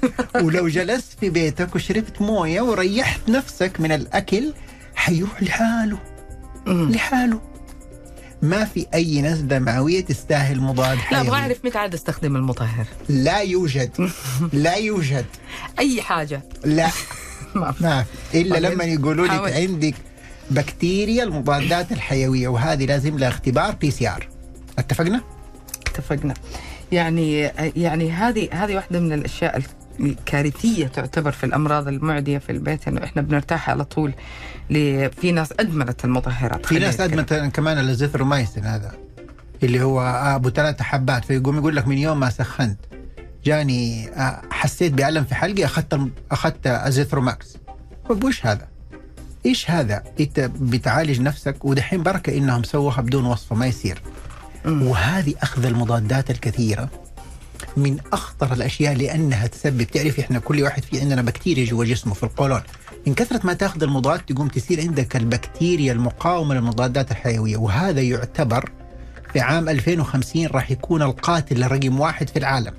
S3: ولو جلست في بيتك وشربت موية وريحت نفسك من الأكل حيروح لحاله. لحاله. ما في أي نزلة معوية تستاهل مضاد
S2: لا
S3: حيوي.
S2: أبغى أعرف متى عاد أستخدم المطهر.
S3: لا يوجد. لا يوجد.
S2: أي حاجة.
S3: لا.
S2: ما في.
S3: إلا
S2: بعدين
S3: لما يقولوا لك. عندك بكتيريا المضادات الحيوية وهذه لازم لها اختبار PCR. اتفقنا؟
S2: اتفقنا. يعني يعني هذه هذه واحدة من الأشياء الكارثيه تعتبر في الأمراض المعدية في البيت إنه إحنا بنرتاح على طول في ناس أدمنت المطهرات
S3: في ناس. أدمنت كمان الأزيثرومايسين هذا اللي هو أبو ثلاثة حبات فيقوم يقول لك من يوم ما سخنت جاني آه، حسيت بألم في حلقي أخذت أخذت أزيثروماكس طيب وش هذا؟ إيش هذا؟ أنت بتعالج نفسك ودحين بركة إنهم سووها بدون وصفه ما يصير. وهذه أخذ المضادات الكثيرة من أخطر الأشياء لأنها تسبب. تعرف إحنا كل واحد في عندنا بكتيريا جوا جسمه في القولون. من كثرة ما تأخذ المضاد تقوم تصير عندك البكتيريا المقاومة للمضادات الحيوية وهذا يعتبر في عام 2050 راح يكون القاتل رقم واحد في العالم.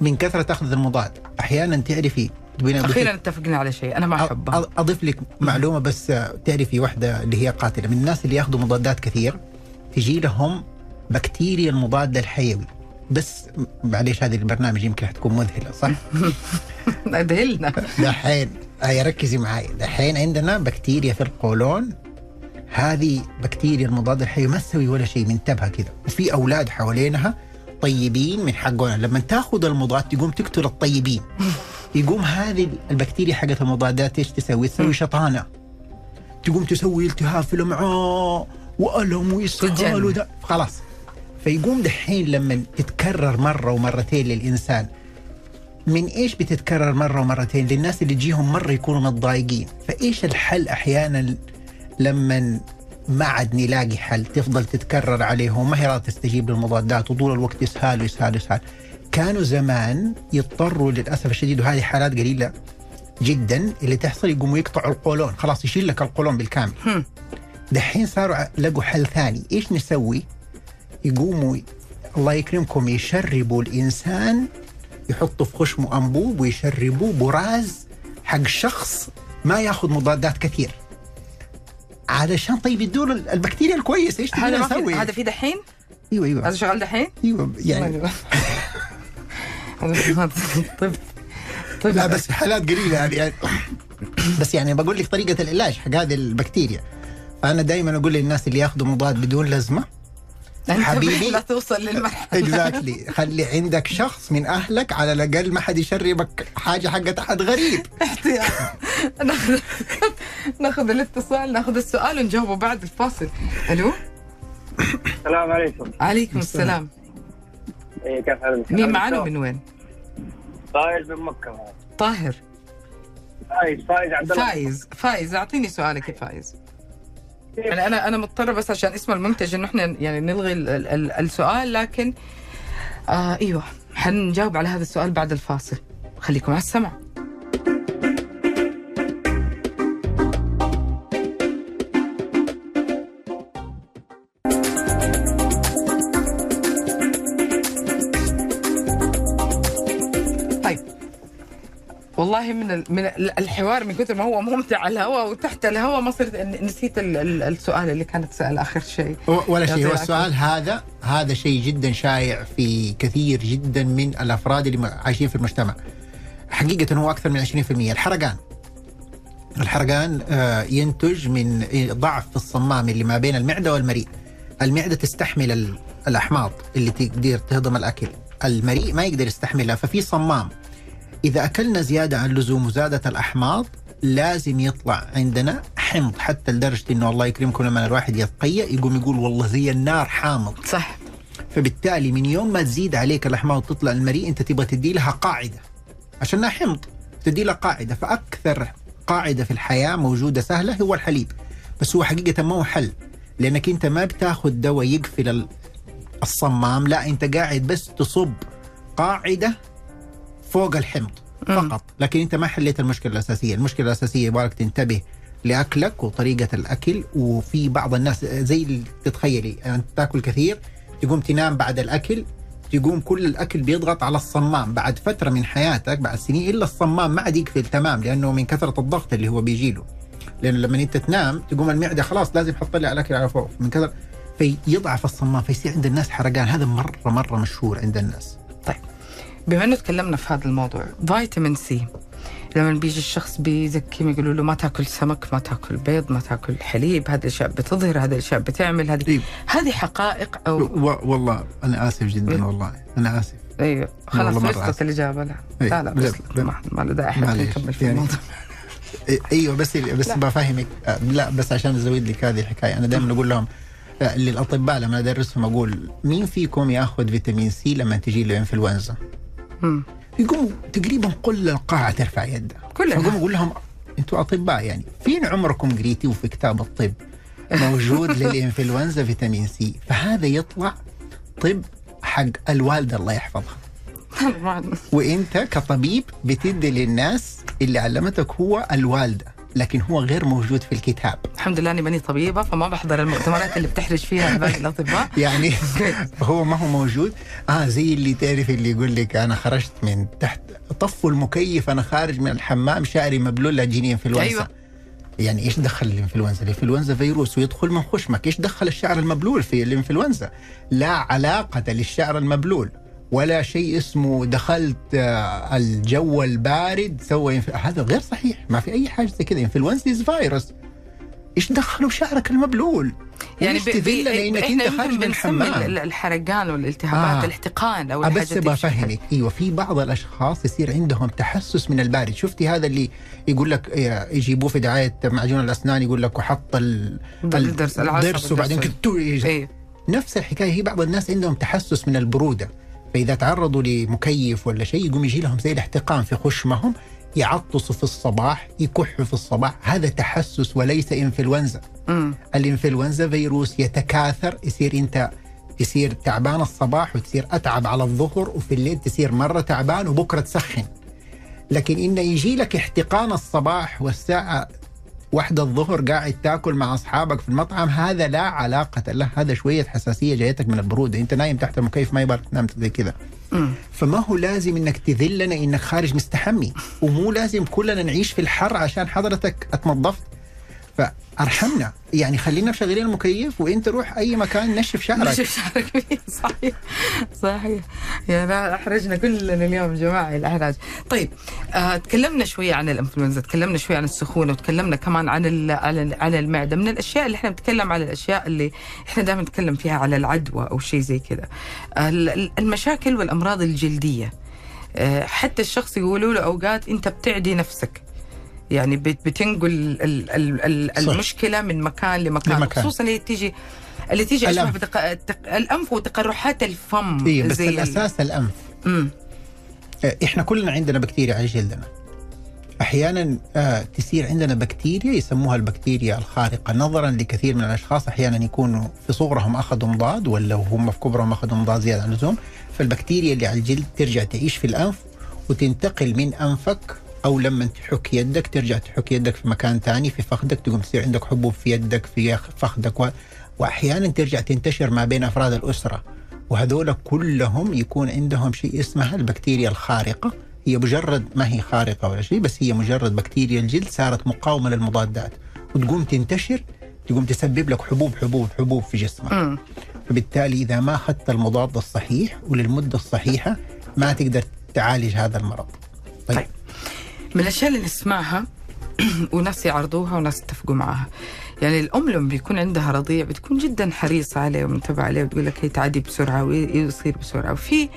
S3: من كثرة اخذ المضاد. أحيانا تعرفي أضيف
S2: أخيرا اتفقنا على شيء أنا ما احبها
S3: أ- أضيف لك معلومة بس آه، تعرفي واحدة اللي هي قاتلة. من الناس اللي يأخذوا مضادات كثير تجي لهم بكتيريا المضادة الحيوي بس معليش هذه البرنامج يمكن حتكون مذهلة صح؟
S2: ادهلنا
S3: دحين هيا ركزي معي دحين عندنا بكتيريا في القولون. هذه بكتيريا المضاد الحيوي ما تسوي ولا شيء منتبهة كذا. وفي أولاد حوالينها طيبين من حقنا لما تاخذ المضاد تقوم تقتل الطيبين. يقوم هذه البكتيريا حقت المضادات إيش تسوي؟ تسوي شطانة. تقوم تسوي التهاب في الامعاء وألم واسهال. وده خلاص. فيقوم دحين لما تتكرر مرة ومرتين للإنسان. من إيش بتتكرر مرة ومرتين؟ للناس اللي تجيهم مرة يكونوا متضايقين. فإيش الحل أحيانا لما ما عاد نلاقي حل؟ تفضل تتكرر عليهم. ما هي راضية تستجيب للمضادات؟ وطول الوقت يسهال ويسهال ويسهال. كانوا زمان يضطروا للأسف الشديد وهذه حالات قليلة جدا اللي تحصل يقوموا يقطعوا القولون. خلاص يشيل لك القولون بالكامل. دحين صاروا لقوا حل ثاني. إيش نسوي؟ يقوموا الله يكرمكم يشربوا الإنسان يحطوا في خشمه أنبوب ويشربوه براز حق شخص ما ياخذ مضادات كثير. علشان طيب يدور البكتيريا الكويسه إيش
S2: هذا
S3: تبي نسوي؟
S2: هذا في دحين؟
S3: أيوه أيوه.
S2: هذا شغال دحين؟
S3: أيوه يعني.
S2: طيب طيب
S3: لا بس حالات قليلة يعني, بس يعني بقول لك طريقة العلاج حق هذه البكتيريا. فأنا دائما أقول للناس اللي ياخذوا مضاد بدون لزمة
S2: انتبه
S3: حبيبي.
S2: لا توصل للمرحلة؟
S3: اكزاكتلي خلي عندك شخص من أهلك على الأقل ما حد يشربك حاجة حقت أحد غريب.
S2: احتياط. ناخذ ناخذ الاتصال ناخذ السؤال ونجاوبه بعد الفاصل. ألو؟
S7: السلام عليكم.
S2: عليكم السلام.
S7: إيه كيف حالك؟
S2: مين معنا من وين؟
S7: فايز من مكة.
S2: طاهر.
S7: فايز فايز عبد الله.
S2: فايز فايز. أعطيني سؤالك يا فايز. أنا أنا أنا مضطرة بس عشان اسم المنتج إنه إحنا يعني نلغي ال ال ال السؤال لكن آه إيوه حنجاوب على هذا السؤال بعد الفاصل. خليكم على السمع. والله من من ال- الحوار من كثر ما هو ممتع على الهواء وتحت الهواء ما صرت نسيت ال- ال- السؤال اللي كانت سأل آخر شيء.
S3: ولا شيء هو السؤال هذا هذا شيء جدا شائع في كثير جدا من الأفراد اللي عايشين في المجتمع. حقيقة هو أكثر من 20% الحرقان. الحرقان آه، ينتج من ضعف في الصمام اللي ما بين المعدة والمريء. المعدة تستحمل ال- الأحماض اللي تقدر تهضم الأكل. المريء ما يقدر يستحملها ففي صمام. إذا أكلنا زيادة عن اللزوم وزادت الأحماض لازم يطلع عندنا حمض. حتى لدرجة إنه الله يكرمكم لما الواحد يتقيأ يقوم يقول والله زي النار حامض.
S2: صح.
S3: فبالتالي من يوم ما تزيد عليك الأحماض وتطلع المريء أنت تبغى تدي لها قاعدة. عشانها حمض تدي لها قاعدة. فأكثر قاعدة في الحياة موجودة سهلة هو الحليب. بس هو حقيقة ما هو حل. لأنك أنت ما بتاخذ دواء يقفل ال- الصمام لا أنت قاعد بس تصب قاعدة فوق الحمض فقط. لكن أنت ما حليت المشكلة الأساسية. المشكلة الأساسية يبغالك تنتبه لأكلك وطريقة الأكل. وفي بعض الناس زي اللي تتخيلي أنت تأكل كثير تقوم تنام بعد الأكل تقوم كل الأكل بيضغط على الصمام. بعد فترة من حياتك بعد سنين إلا الصمام ما عاد يقفل تمام لأنه من كثرة الضغط اللي هو بيجي له لأنه لما أنت تنام تقوم المعدة خلاص لازم تطلع الأكل على فوق. من كثر فيضعف الصمام فيصير عند الناس حرقان. هذا مره مرة مشهور عند الناس.
S2: طيب. بما إنه تكلمنا في هذا الموضوع فيتامين سي لما بيجي الشخص بيزكي يقولوا له ما تاكل سمك ما تاكل بيض ما تاكل حليب هذه الأشياء بتظهر هذه الأشياء بتعمل هذه
S3: أيوة.
S2: هذه حقائق أو
S3: و- والله أنا آسف جدا والله أنا آسف
S2: أيوه خلاص وصلت. الإجابة لا
S3: أي.
S2: لا لا. ما ما له داعي
S3: معليش.
S2: نكمل في
S3: يعني
S2: الموضوع
S3: إيه- إيوه بس بس
S2: لا.
S3: بفهمك لا بس عشان أزود لك هذه الحكاية أنا دائما أقول لهم للأطباء لما أدرسهم أقول مين فيكم يأخذ فيتامين سي لما تجي له إنفلونزا؟
S2: مم.
S3: يقوم تقريبا كل القاعة ترفع يدها
S2: كلنا.
S3: فاقوم أقول لهم أنتم أطباء يعني فين عمركم قريتوا في كتاب الطب؟ موجود للإنفلونزا فيتامين سي. فهذا يطلع طب حق الوالده الله يحفظها وإنت كطبيب بتدي للناس اللي علمتك هو الوالدة. لكن هو غير موجود في الكتاب.
S2: الحمد لله أني ماني طبيبة فما بحضر المؤتمرات اللي بتحرج فيها باقي الأطباء.
S3: يعني هو ما هو موجود. آه زي اللي تعرف اللي يقول لك أنا خرجت من تحت طفوا المكيف أنا خارج من الحمام شعري مبلول لا تجيني إنفلونزا.
S2: أيوة.
S3: يعني إيش دخل الإنفلونزا؟ الإنفلونزا فيروس ويدخل من خشمك، إيش دخل الشعر المبلول في الإنفلونزا؟ لا علاقة للشعر المبلول. ولا شيء اسمه دخلت آه، الجو البارد سوى. هذا غير صحيح، ما في أي حاجة زي كذا، انفلونزا فيروس إيش دخلوا شعرك المبلول؟
S2: يعني
S3: وليش تذل؟
S2: لأنك
S3: أنت خارج من الحمام
S2: ال- الحرقان والالتهابات
S3: آه.
S2: الإحتقان أو
S3: بس
S2: الحاجات اللي
S3: بفهمك أيوه في بعض الأشخاص يصير عندهم تحسس من البارد. شفتي هذا اللي يقول لك إيه، يجيبوه في دعاية معجون الأسنان يقول لك وحط ال
S2: الضرس،
S3: وبعدين يج-
S2: إيه.
S3: نفس الحكاية. هي بعض الناس عندهم تحسس من البرودة. فإذا تعرضوا لمكيف ولا شيء يقوم يجي لهم زي الاحتقان في خشمهم يعطسوا في الصباح يكحوا في الصباح. هذا تحسس وليس
S2: إنفلونزا.
S3: الإنفلونزا فيروس يتكاثر يصير أنت تصير تعبان الصباح وتصير أتعب على الظهر وفي الليل تصير مرة تعبان وبكرة تسخن. لكن إنه يجي لك احتقان الصباح والساعة واحدة الظهر قاعد تاكل مع أصحابك في المطعم هذا لا علاقة له. هذا شوية حساسية جايتك من البرودة. أنت نايم تحت المكيف ما يبغى تنام زي كذا. فما هو لازم إنك تذلنا إنك خارج مستحمي ومو لازم كلنا نعيش في الحر عشان حضرتك اتنظفت. فأرحمنا. يعني خلينا مشغلين المكيف وانت روح أي مكان نشف شعرك.
S2: نشوف شعرك. صحيح. صحيح. يا لا أحرجنا كلنا اليوم جماعة الاحراج طيب آه تكلمنا شوية عن الإنفلونزا تكلمنا شوية عن السخونة وتكلمنا كمان عن على ال- على المعدة. من الأشياء اللي إحنا بنتكلم على الأشياء اللي إحنا دائما نتكلم فيها على العدوى أو شيء زي كذا. آه ال- ال- المشاكل والأمراض الجلدية. آه حتى الشخص يقولوا له أوقات أنت بتعدي نفسك. يعني بت- بتنقل ال- ال- ال-. المشكلة من مكان لمكان,
S3: لمكان.
S2: خصوصا اللي تيجي اللي تيجي اشبه. بتق... تق... الأنف وتقرحات الفم
S3: اي بس
S2: زي ال-
S3: الأساس الأنف
S2: مم.
S3: آه، إحنا كلنا عندنا بكتيريا على جلدنا أحيانا آه، تصير عندنا بكتيريا يسموها البكتيريا الخارقة نظرا لكثير من الأشخاص أحيانا يكونوا في صغرهم اخذوا مضاد ولا هم في كبرهم اخذوا مضاد زيادة عن اللزوم فالبكتيريا اللي على الجلد ترجع تعيش في الأنف وتنتقل من أنفك أو لما تحك يدك ترجع تحك يدك في مكان ثاني في فخذك تقوم تصير عندك حبوب في يدك في فخذك و... وأحيانا ترجع تنتشر ما بين أفراد الأسرة. وهذول كلهم يكون عندهم شيء اسمها البكتيريا الخارقة. هي مجرد ما هي خارقة ولا شيء بس هي مجرد بكتيريا الجلد صارت مقاومة للمضادات. وتقوم تنتشر تقوم تسبب لك حبوب حبوب حبوب في جسمك.
S2: مم.
S3: فبالتالي إذا ما أخذت المضاد الصحيح وللمدة الصحيحة ما تقدر تعالج هذا المرض. طيب,
S2: طيب. من الأشياء اللي نسمعها وناس يعرضوها وناس يتفقوا معها يعني الأم لما بيكون عندها رضيع بتكون جدا حريصة عليه ومنتبهة عليه وتقول لك هي تعدي بسرعة ويصير بسرعة. وفي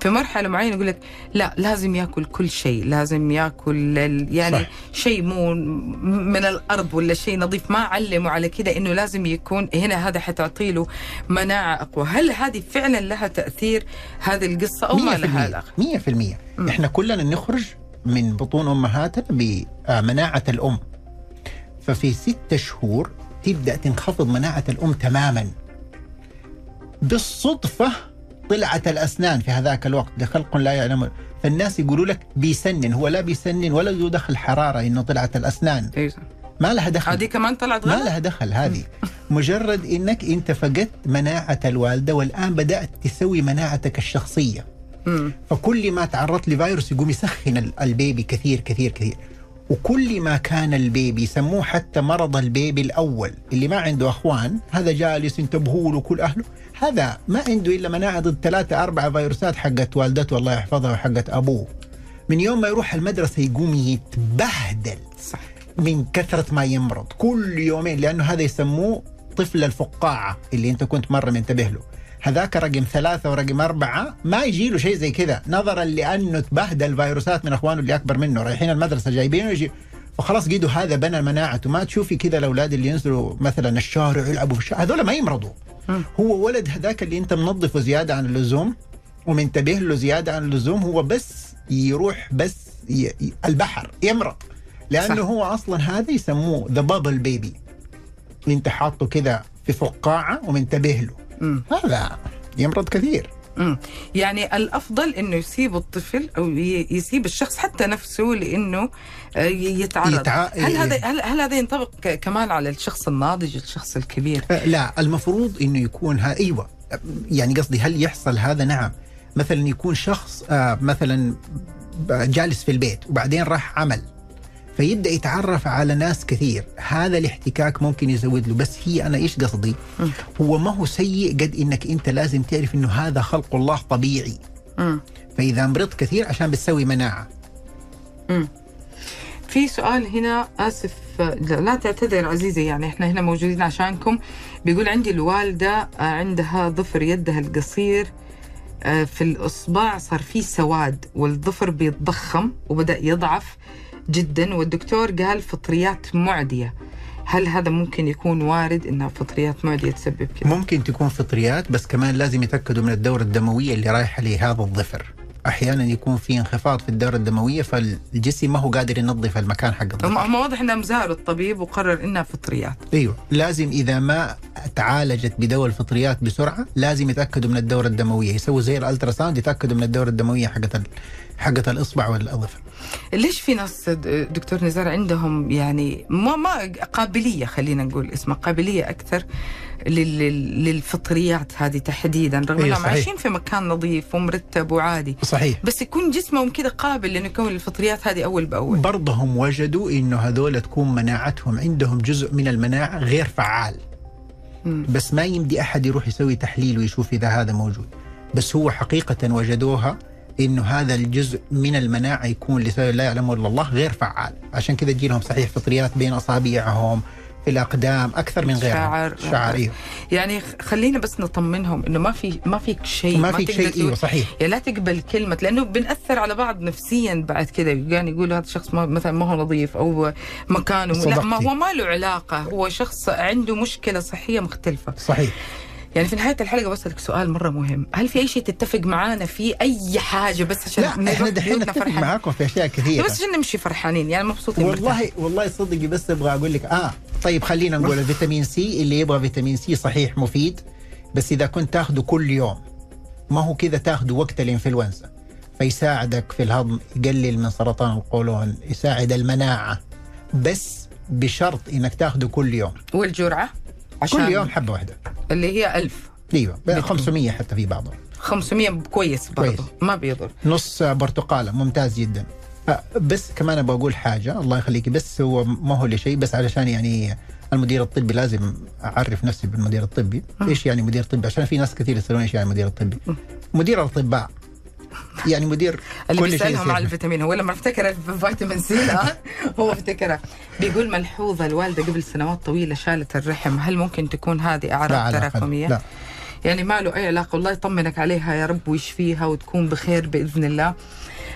S2: في مرحلة معينة يقول لك لا لازم يأكل كل شيء لازم يأكل يعني. شيء مو من الأرض ولا شيء نظيف ما علموا على كده إنه لازم يكون هنا هذا حتعطي له مناعة أقوى. هل هذه فعلا لها تأثير هذه القصة أو ما لها؟ علاقه
S3: 100% إحنا كلنا نخرج من بطون أمهاتنا بمناعة الأم. ففي ستة شهور تبدأ تنخفض مناعة الأم تماما. بالصدفة طلعت الأسنان في هذاك الوقت لخلق لا يعلم. فالناس يقولوا لك بيسنن هو لا بيسنن ولا له دخل حرارة إنه طلعت الأسنان.
S2: أيوة.
S3: ما لها دخل.
S2: هذه كمان طلعت
S3: ما
S2: غلط؟
S3: لها دخل هذه. مجرد إنك انت فقدت مناعة الوالدة والآن بدأت تسوي مناعتك الشخصية.
S2: مم.
S3: فكل ما تعرضت لفيروس يقوم يسخن ال- البيبي كثير كثير كثير. وكل ما كان البيبي يسموه حتى مرض البيبي الأول اللي ما عنده أخوان هذا جالس ينتبهوا له كل أهله. هذا ما عنده إلا مناعة ضد ثلاثة أربعة فيروسات حقت والدته الله يحفظها وحقت أبوه. من يوم ما يروح المدرسة يقوم يتبهدل
S2: صح.
S3: من كثرة ما يمرض. كل يومين لأنه هذا يسموه طفل الفقاعة اللي أنت كنت مرة منتبه له. هذاك رقم ثلاثة ورقم أربعة ما يجي له شيء زي كذا. نظرا لأنه تبهدل فيروسات من أخوانه اللي أكبر منه. رايحين المدرسة جايبينه يجي. فخلاص قيدوا هذا بنى مناعته ما تشوفي كذا الأولاد اللي ينزلوا مثلا الشارع يلعبوا. في الشارع هذول ما يمرضوا. هو ولد هذاك اللي أنت منظفه زيادة عن اللزوم ومنتبه له زيادة عن اللزوم هو بس يروح بس ي... البحر يمرض. لأنه
S2: صح.
S3: هو أصلا هذا يسموه ذا بابل بيبي أنت حاطه كذا في فقاعة ومنتبه له.
S2: مم.
S3: هذا يمرض كثير.
S2: مم. يعني الأفضل إنه يسيب الطفل أو يسيب الشخص حتى نفسه لإنه آه، يتعرض.
S3: يتع-
S2: هل هذا هل, هل هذا ينطبق كمان على الشخص الناضج الشخص الكبير؟
S3: آه، لا المفروض إنه يكون ها أيوه. يعني قصدي هل يحصل هذا؟ نعم. مثلا يكون شخص آه مثلا جالس في البيت وبعدين راح عمل. فيبدأ يتعرف على ناس كثير. هذا الاحتكاك ممكن يزود له بس هي أنا إيش قصدي؟ هو ما هو سيء قد إنك أنت لازم تعرف إنه هذا خلق الله طبيعي. فإذا مرضت كثير عشان بتسوي مناعة.
S2: في سؤال هنا آسف لا تعتذر عزيزي يعني إحنا هنا موجودين عشانكم. بيقول عندي الوالدة آه، عندها ضفر يدها القصير آه، في الإصبع صار فيه سواد والضفر بيتضخم وبدأ يضعف. جدا والدكتور قال فطريات معدية هل هذا ممكن يكون وارد انها فطريات معدية تسبب كذا؟
S3: ممكن تكون فطريات بس كمان لازم يتأكدوا من الدورة الدموية اللي رايحة لهذا الظفر أحيانا يكون في انخفاض في الدورة الدموية فالجسم ما هو قادر ينظف المكان حق الظفر
S2: هم واضح انهم زاروا الطبيب وقرر انها فطريات.
S3: أيوه. لازم إذا ما تعالجت بدواء الفطريات بسرعة لازم يتأكدوا من الدورة الدموية. يسووا زي ال ultrasound يتأكدوا من الدورة الدموية حقت حقت الإصبع والظفر
S2: ليش في ناس دكتور نزار عندهم يعني ما ما قابلية خلينا نقول اسمها قابلية أكثر للفطريات هذه تحديدا رغم
S3: إيه، أنهم.
S2: عايشين في مكان نظيف ومرتب وعادي.
S3: صحيح.
S2: بس يكون جسمهم كذا قابل لأنه يكون الفطريات هذه أول بأول.
S3: برضهم وجدوا إنه هذول تكون مناعتهم عندهم جزء من المناعة غير فعال.
S2: مم.
S3: بس ما يمدي أحد يروح يسوي تحليل ويشوف إذا هذا موجود. بس هو حقيقة وجدوها إنه هذا الجزء من المناعة يكون لسبب لا يعلمه إلا الله غير فعال. عشان كذا تجي لهم صحيح فطريات بين أصابعهم الأقدام أكثر من غيرهم
S2: شعر.
S3: شعر إيه.
S2: يعني خلينا بس نطمنهم إنه ما في ما فيك شيء
S3: ما فيك شيء إيوه صحيح
S2: يعني لا تقبل كلمة لأنه بنأثر على بعض نفسيا بعد كذا يعني يقول هذا الشخص ما مثلا ما هو نظيف أو مكانه لا ما
S3: صدقتي.
S2: هو ما له علاقة هو شخص عنده مشكلة صحية مختلفة
S3: صحيح
S2: يعني في نهاية الحلقة بسألك سؤال مرة مهم. هل في أي شيء تتفق معانا في أي حاجة بس عشان
S3: لا
S2: إحنا
S3: دحين نتفق؟ معاكم في أشياء كثيرة.
S2: بس عشان نمشي فرحانين يعني مبسوطين
S3: والله والله صدقي بس أبغى أقول لك آه طيب خلينا نقول الفيتامين سي اللي يبغى فيتامين سي صحيح مفيد بس إذا كنت تاخذه كل يوم ما هو كذا تاخذه وقت الإنفلونزا فيساعدك في الهضم يقلل من سرطان القولون يساعد المناعة بس بشرط إنك تاخذه كل يوم.
S2: والجرعة؟ عشان
S3: كل يوم حبة واحدة.
S2: اللي هي ألف.
S3: أيوه 500 حتى في بعضهم.
S2: 500 كويس برضه
S3: كويس.
S2: ما بيضر.
S3: نص برتقالة ممتاز جدا. بس كمان أبغى أقول حاجة الله يخليكي بس هو ما هو لشيء بس علشان يعني المدير الطبي لازم أعرف نفسي بالمدير الطبي. إيش يعني مدير طبي؟ عشان في ناس كثير يسألون إيش يعني مدير الطبي. مدير الأطباء. يعني مدير
S2: اللي
S3: كل يصير.
S2: على الفيتامين هو لما افتكر الفيتامين سي الآن هو افتكرها بيقول ملحوظة الوالدة قبل سنوات طويلة شالت الرحم هل ممكن تكون هذه
S3: علاقة.
S2: تراكمية؟
S3: لا
S2: يعني ما له أي علاقة والله يطمنك عليها يا رب ويشفيها وتكون بخير بإذن الله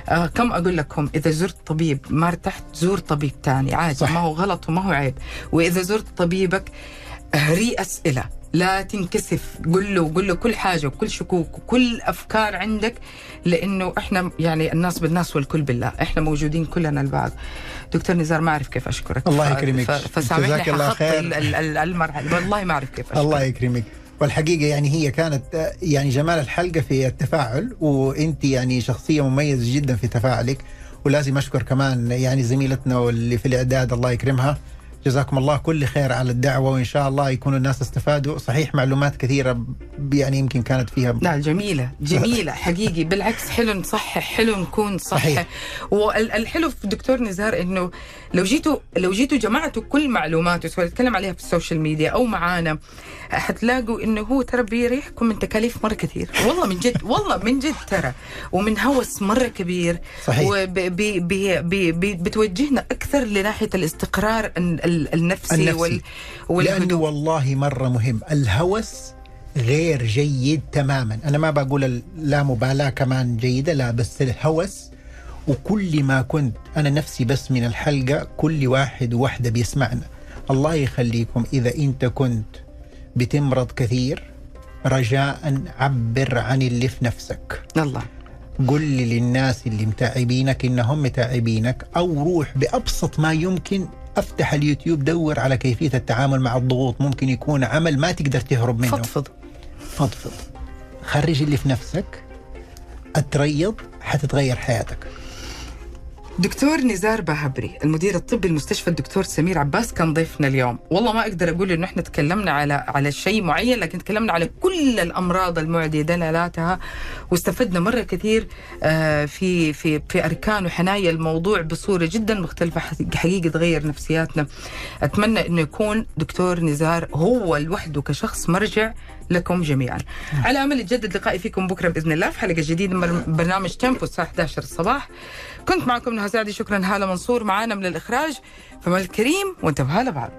S2: آه كم أقول لكم إذا زرت طبيب ما ارتحت زور طبيب تاني عادي
S3: صح.
S2: ما هو غلط وما هو عيب وإذا زرت طبيبك هري أسئلة لا تنكسف. قل له قل له كل حاجة وكل شكوك وكل أفكار عندك لأنه إحنا يعني الناس بالناس والكل بالله. إحنا موجودين كلنا البعض. دكتور نزار ما أعرف كيف أشكرك.
S3: الله يكرمك.
S2: فسامحني
S3: جزاك الله خير.
S2: ال- ال- ال- المرحلة. والله ما أعرف كيف أشكرك.
S3: الله يكرمك. والحقيقة يعني هي كانت يعني جمال الحلقة في التفاعل وأنت يعني شخصية مميزة جدا في تفاعلك. ولازم أشكر كمان يعني زميلتنا واللي في الإعداد الله يكرمها. جزاكم الله كل خير على الدعوة وإن شاء الله يكون الناس استفادوا. صحيح معلومات كثيرة ب- يعني يمكن كانت فيها
S2: لا جميلة جميلة حقيقي. بالعكس حلو نصحح حلو نكون صح
S3: صحيح.
S2: والحلو في دكتور نزار إنه لو جيتوا لو جيتوا جمعتوا كل معلوماته سواء نتكلم عليها في ال social media أو معانا حتلاقوا إنه هو ترى بيريحكم من تكاليف مرة كثير. والله من جد والله من جد ترى. ومن هوس مرة كبير.
S3: صحيح.
S2: وبتوجهنا أكثر لناحية الاستقرار ال- ال- النفسي,
S3: النفسي.
S2: وال
S3: لأنه
S2: والهدوء
S3: والله مرة مهم. الهوس غير جيد تماما. أنا ما بقول لا مبالاة كمان جيدة لا بس الهوس وكل ما كنت أنا نفسي بس من الحلقة كل واحد وواحده بيسمعنا. الله يخليكم. إذا أنت كنت بتمرض كثير رجاء عبر عن اللي في نفسك.
S2: الله.
S3: قل للناس اللي متعبينك إنهم متعبينك أو روح بأبسط ما يمكن أفتح اليوتيوب دور على كيفية التعامل مع الضغوط. ممكن يكون عمل ما تقدر تهرب منه.
S2: فضفض.
S3: فضفض. خرج اللي في نفسك أتريض حتتغير حياتك.
S2: دكتور نزار باهبري المدير الطبي المستشفى الدكتور سمير عباس كان ضيفنا اليوم. والله ما أقدر أقول إنه إحنا تكلمنا على على شيء معين لكن تكلمنا على كل الأمراض المعدية دلالاتها واستفدنا مرة كثير آه، في في في أركان وحنايا الموضوع بصورة جدا مختلفة حقيقة تغير نفسياتنا. أتمنى إنه يكون دكتور نزار هو لوحده كشخص مرجع لكم جميعا. على أمل يتجدد لقائي فيكم بكرة بإذن الله في حلقة جديدة من برنامج تيمبو الساعة 11 الصباح. كنت معكم نهى سعدي شكرا هالة منصور معانا من الإخراج فمال الكريم وانتبهوا لبعض.